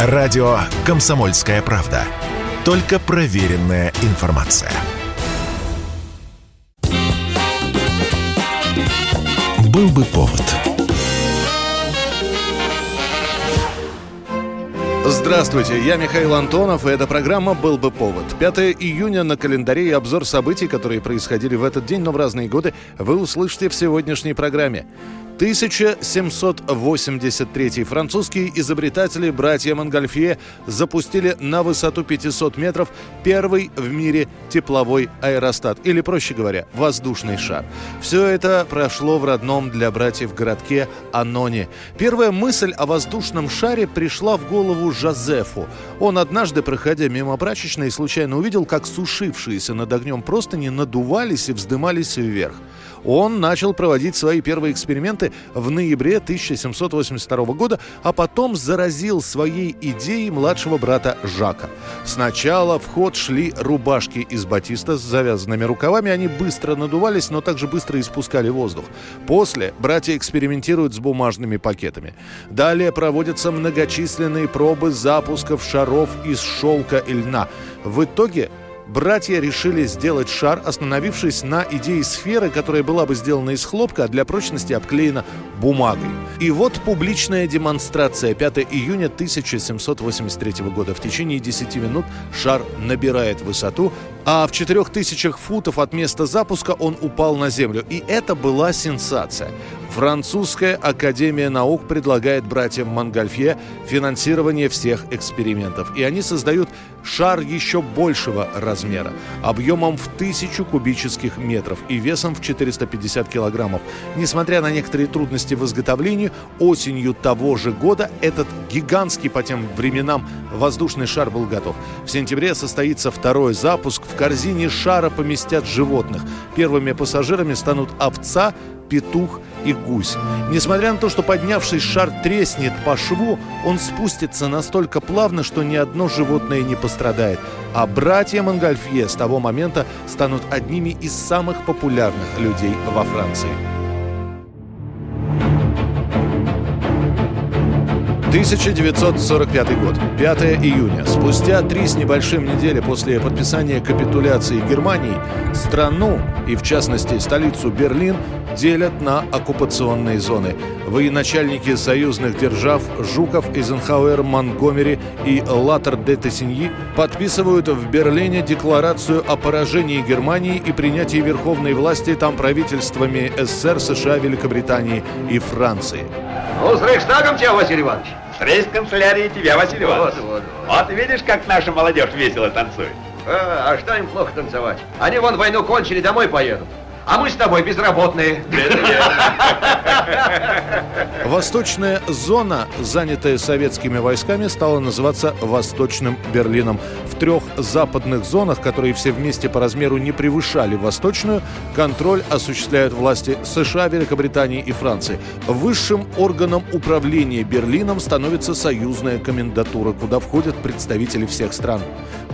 Радио «Комсомольская правда». Только проверенная информация. Был бы повод. Здравствуйте, я Михаил Антонов, и эта программа «Был бы повод». 5 июня на календаре и обзор событий, которые происходили в этот день, но в разные годы, вы услышите в сегодняшней программе. 1783 французские изобретатели братья Монгольфье запустили на высоту 500 метров первый в мире тепловой аэростат, или, проще говоря, воздушный шар. Все это прошло в родном для братьев городке Аноне. Первая мысль о воздушном шаре пришла в голову Жозефу. Он однажды, проходя мимо прачечной, случайно увидел, как сушившиеся над огнем простыни надувались и вздымались вверх. Он начал проводить свои первые эксперименты в ноябре 1782 года, а потом заразил своей идеей младшего брата Жака. Сначала в ход шли рубашки из батиста с завязанными рукавами, они быстро надувались, но также быстро испускали воздух. После братья экспериментируют с бумажными пакетами. Далее проводятся многочисленные пробы запусков шаров из шелка и льна. В итоге братья решили сделать шар, остановившись на идее сферы, которая была бы сделана из хлопка, а для прочности обклеена бумагой. И вот публичная демонстрация 5 июня 1783 года. В течение 10 минут шар набирает высоту, а в 4000 футов от места запуска он упал на землю. И это была сенсация. Французская академия наук предлагает братьям Монгольфье финансирование всех экспериментов. И они создают шар еще большего размера, объемом в тысячу кубических метров и весом в 450 килограммов. Несмотря на некоторые трудности в изготовлении, осенью того же года этот гигантский по тем временам воздушный шар был готов. В сентябре состоится второй запуск. В корзине шара поместят животных. Первыми пассажирами станут овца, петух и гусь. Несмотря на то, что поднявшись шар треснет по шву, он спустится настолько плавно, что ни одно животное не пострадает. А братья Монгольфье с того момента станут одними из самых популярных людей во Франции. 1945 год, 5 июня. Спустя три с небольшим недели после подписания капитуляции Германии, страну, и в частности столицу Берлин, делят на оккупационные зоны. Военачальники союзных держав Жуков, Эйзенхауэр, Монгомери и Латер де Тессиньи подписывают в Берлине декларацию о поражении Германии и принятии верховной власти там правительствами СССР, США, Великобритании и Франции. Ну, с Рейхстагом тебя, Василий Иванович? Рейс-канцелярии тебя, Василий Иванович. Вот, вот, вот. Вот видишь, как наша молодежь весело танцует. А, а что им плохо танцевать? Они вон войну кончили, домой поедут. А мы с тобой безработные. Восточная зона, занятая советскими войсками, стала называться Восточным Берлином. В трех западных зонах, которые все вместе по размеру не превышали Восточную, контроль осуществляют власти США, Великобритании и Франции. Высшим органом управления Берлином становится союзная комендатура, куда входят представители всех стран.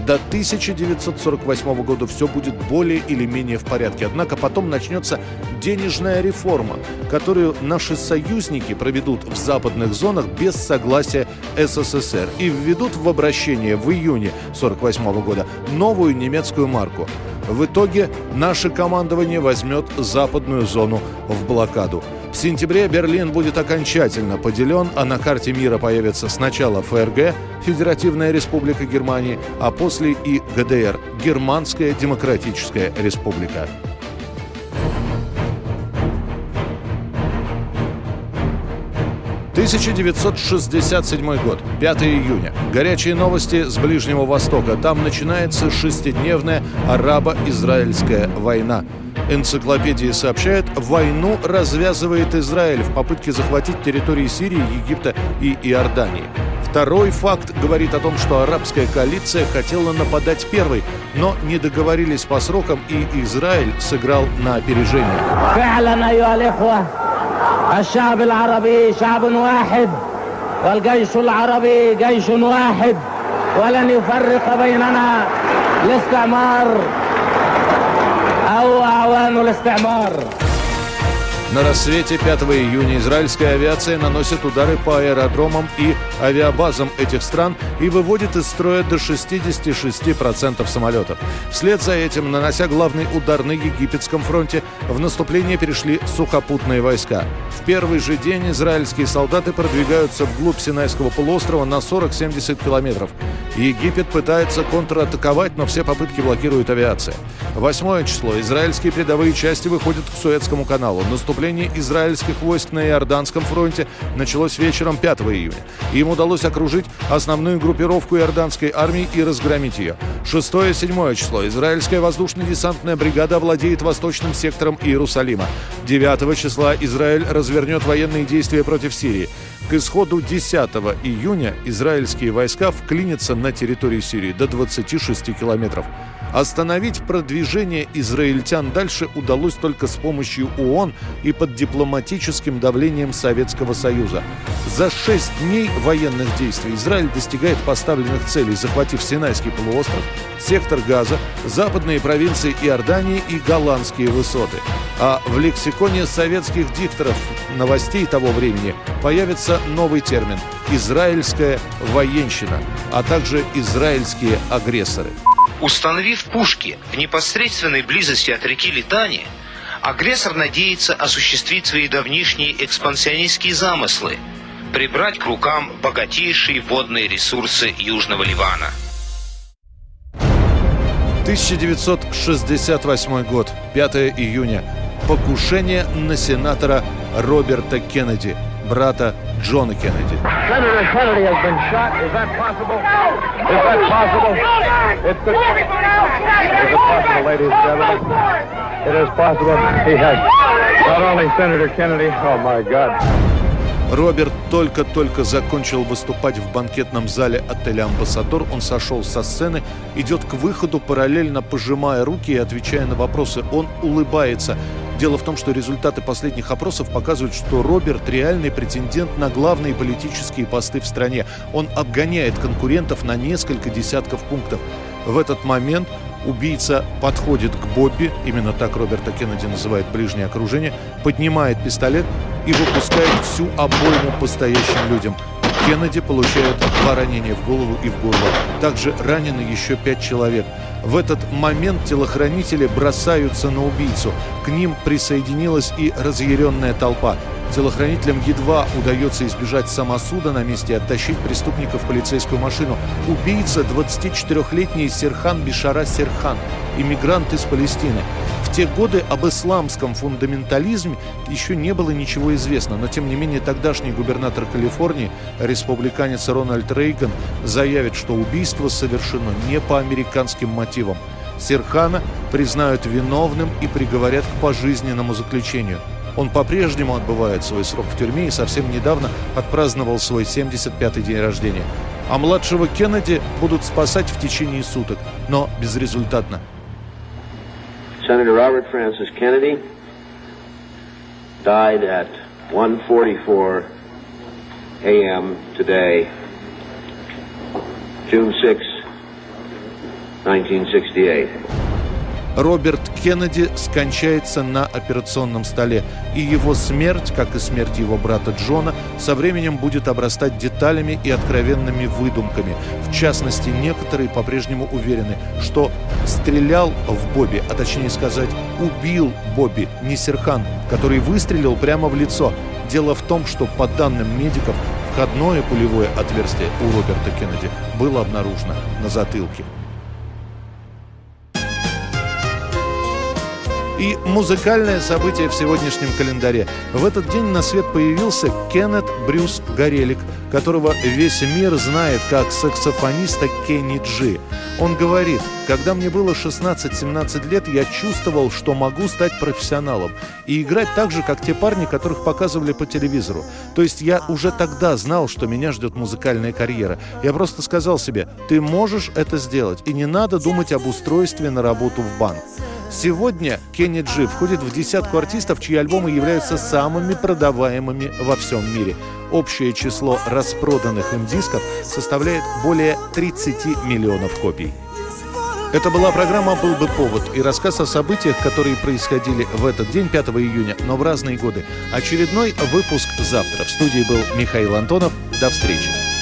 До 1948 года все будет более или менее в порядке. Однако потом начнется денежная реформа, которую наши союзники проведут в западных зонах без согласия СССР и введут в обращение в июне 1948 года новую немецкую марку. В итоге наше командование возьмет западную зону в блокаду. В сентябре Берлин будет окончательно поделен, а на карте мира появится сначала ФРГ, Федеративная Республика Германии, а после и ГДР, Германская Демократическая Республика. 1967 год, 5 июня. Горячие новости с Ближнего Востока. Там начинается шестидневная арабо-израильская война. Энциклопедии сообщают, войну развязывает Израиль в попытке захватить территории Сирии, Египта и Иордании. Второй факт говорит о том, что арабская коалиция хотела нападать первой, но не договорились по срокам, и Израиль сыграл на опережение. الشعب العربي شعب واحد والجيش العربي جيش واحد ولن يفرق بيننا الاستعمار أو أعوان الاستعمار. На рассвете 5 июня израильская авиация наносит удары по аэродромам и авиабазам этих стран и выводит из строя до 66% самолетов. Вслед за этим, нанося главный удар на египетском фронте, в наступление перешли сухопутные войска. В первый же день израильские солдаты продвигаются вглубь Синайского полуострова на 40-70 километров. Египет пытается контратаковать, но все попытки блокирует авиация. Восьмое число. Израильские передовые части выходят к Суэцкому каналу. Наступление наступление израильских войск на Иорданском фронте началось вечером 5 июня. Им удалось окружить основную группировку иорданской армии и разгромить ее. 6-7 число. Израильская воздушно-десантная бригада владеет восточным сектором Иерусалима. 9 числа Израиль развернет военные действия против Сирии. К исходу 10 июня израильские войска вклинятся на территорию Сирии до 26 километров. Остановить продвижение израильтян дальше удалось только с помощью ООН и под дипломатическим давлением Советского Союза. За шесть дней военных действий Израиль достигает поставленных целей, захватив Синайский полуостров, сектор Газа, западные провинции Иордании и Голландские высоты. А в лексиконе советских дикторов новостей того времени появится новый термин – «израильская военщина», а также «израильские агрессоры». Установив пушки в непосредственной близости от реки Литани, агрессор надеется осуществить свои давнишние экспансионистские замыслы – прибрать к рукам богатейшие водные ресурсы Южного Ливана. 1968 год, 5 июня. Покушение на сенатора Роберта Кеннеди – брата Джона Кеннеди. Роберт только-только закончил выступать в банкетном зале отеля «Амбассадор». Он сошел со сцены, идет к выходу, параллельно пожимая руки и отвечая на вопросы. Он улыбается. Дело в том, что результаты последних опросов показывают, что Роберт реальный претендент на главные политические посты в стране. Он обгоняет конкурентов на несколько десятков пунктов. В этот момент убийца подходит к Бобби, именно так Роберта Кеннеди называет ближнее окружение, поднимает пистолет и выпускает всю обойму по стоящим людям. Кеннеди получает два ранения в голову и в горло. Также ранены еще пять человек. В этот момент телохранители бросаются на убийцу. К ним присоединилась и разъяренная толпа. Телохранителям едва удается избежать самосуда на месте и оттащить преступников в полицейскую машину. Убийца 24-летний Серхан Бишара Серхан, иммигрант из Палестины. В те годы об исламском фундаментализме еще не было ничего известно, но тем не менее тогдашний губернатор Калифорнии, республиканец Рональд Рейган, заявит, что убийство совершено не по американским мотивам. Серхана признают виновным и приговорят к пожизненному заключению – он по-прежнему отбывает свой срок в тюрьме и совсем недавно отпраздновал свой 75-й день рождения. А младшего Кеннеди будут спасать в течение суток, но безрезультатно. Senator Robert Francis Kennedy died at 1:44 a.m. today, June 6, 1968. Роберт Кеннеди скончается на операционном столе, и его смерть, как и смерть его брата Джона, со временем будет обрастать деталями и откровенными выдумками. В частности, некоторые по-прежнему уверены, что стрелял в Бобби, а точнее сказать, убил Бобби, не Серхан, который выстрелил прямо в лицо. Дело в том, что по данным медиков, входное пулевое отверстие у Роберта Кеннеди было обнаружено на затылке. И музыкальное событие в сегодняшнем календаре. В этот день на свет появился Кеннет Брюс Горелик, которого весь мир знает как саксофониста Кенни Джи. Он говорит, когда мне было 16-17 лет, я чувствовал, что могу стать профессионалом и играть так же, как те парни, которых показывали по телевизору. То есть я уже тогда знал, что меня ждет музыкальная карьера. Я просто сказал себе, ты можешь это сделать, и не надо думать об устройстве на работу в банк. Сегодня Кенни Джи входит в десятку артистов, чьи альбомы являются самыми продаваемыми во всем мире. Общее число распроданных им дисков составляет более 30 миллионов копий. Это была программа «Был бы повод» и рассказ о событиях, которые происходили в этот день, 5 июня, но в разные годы. Очередной выпуск завтра. В студии был Михаил Антонов. До встречи.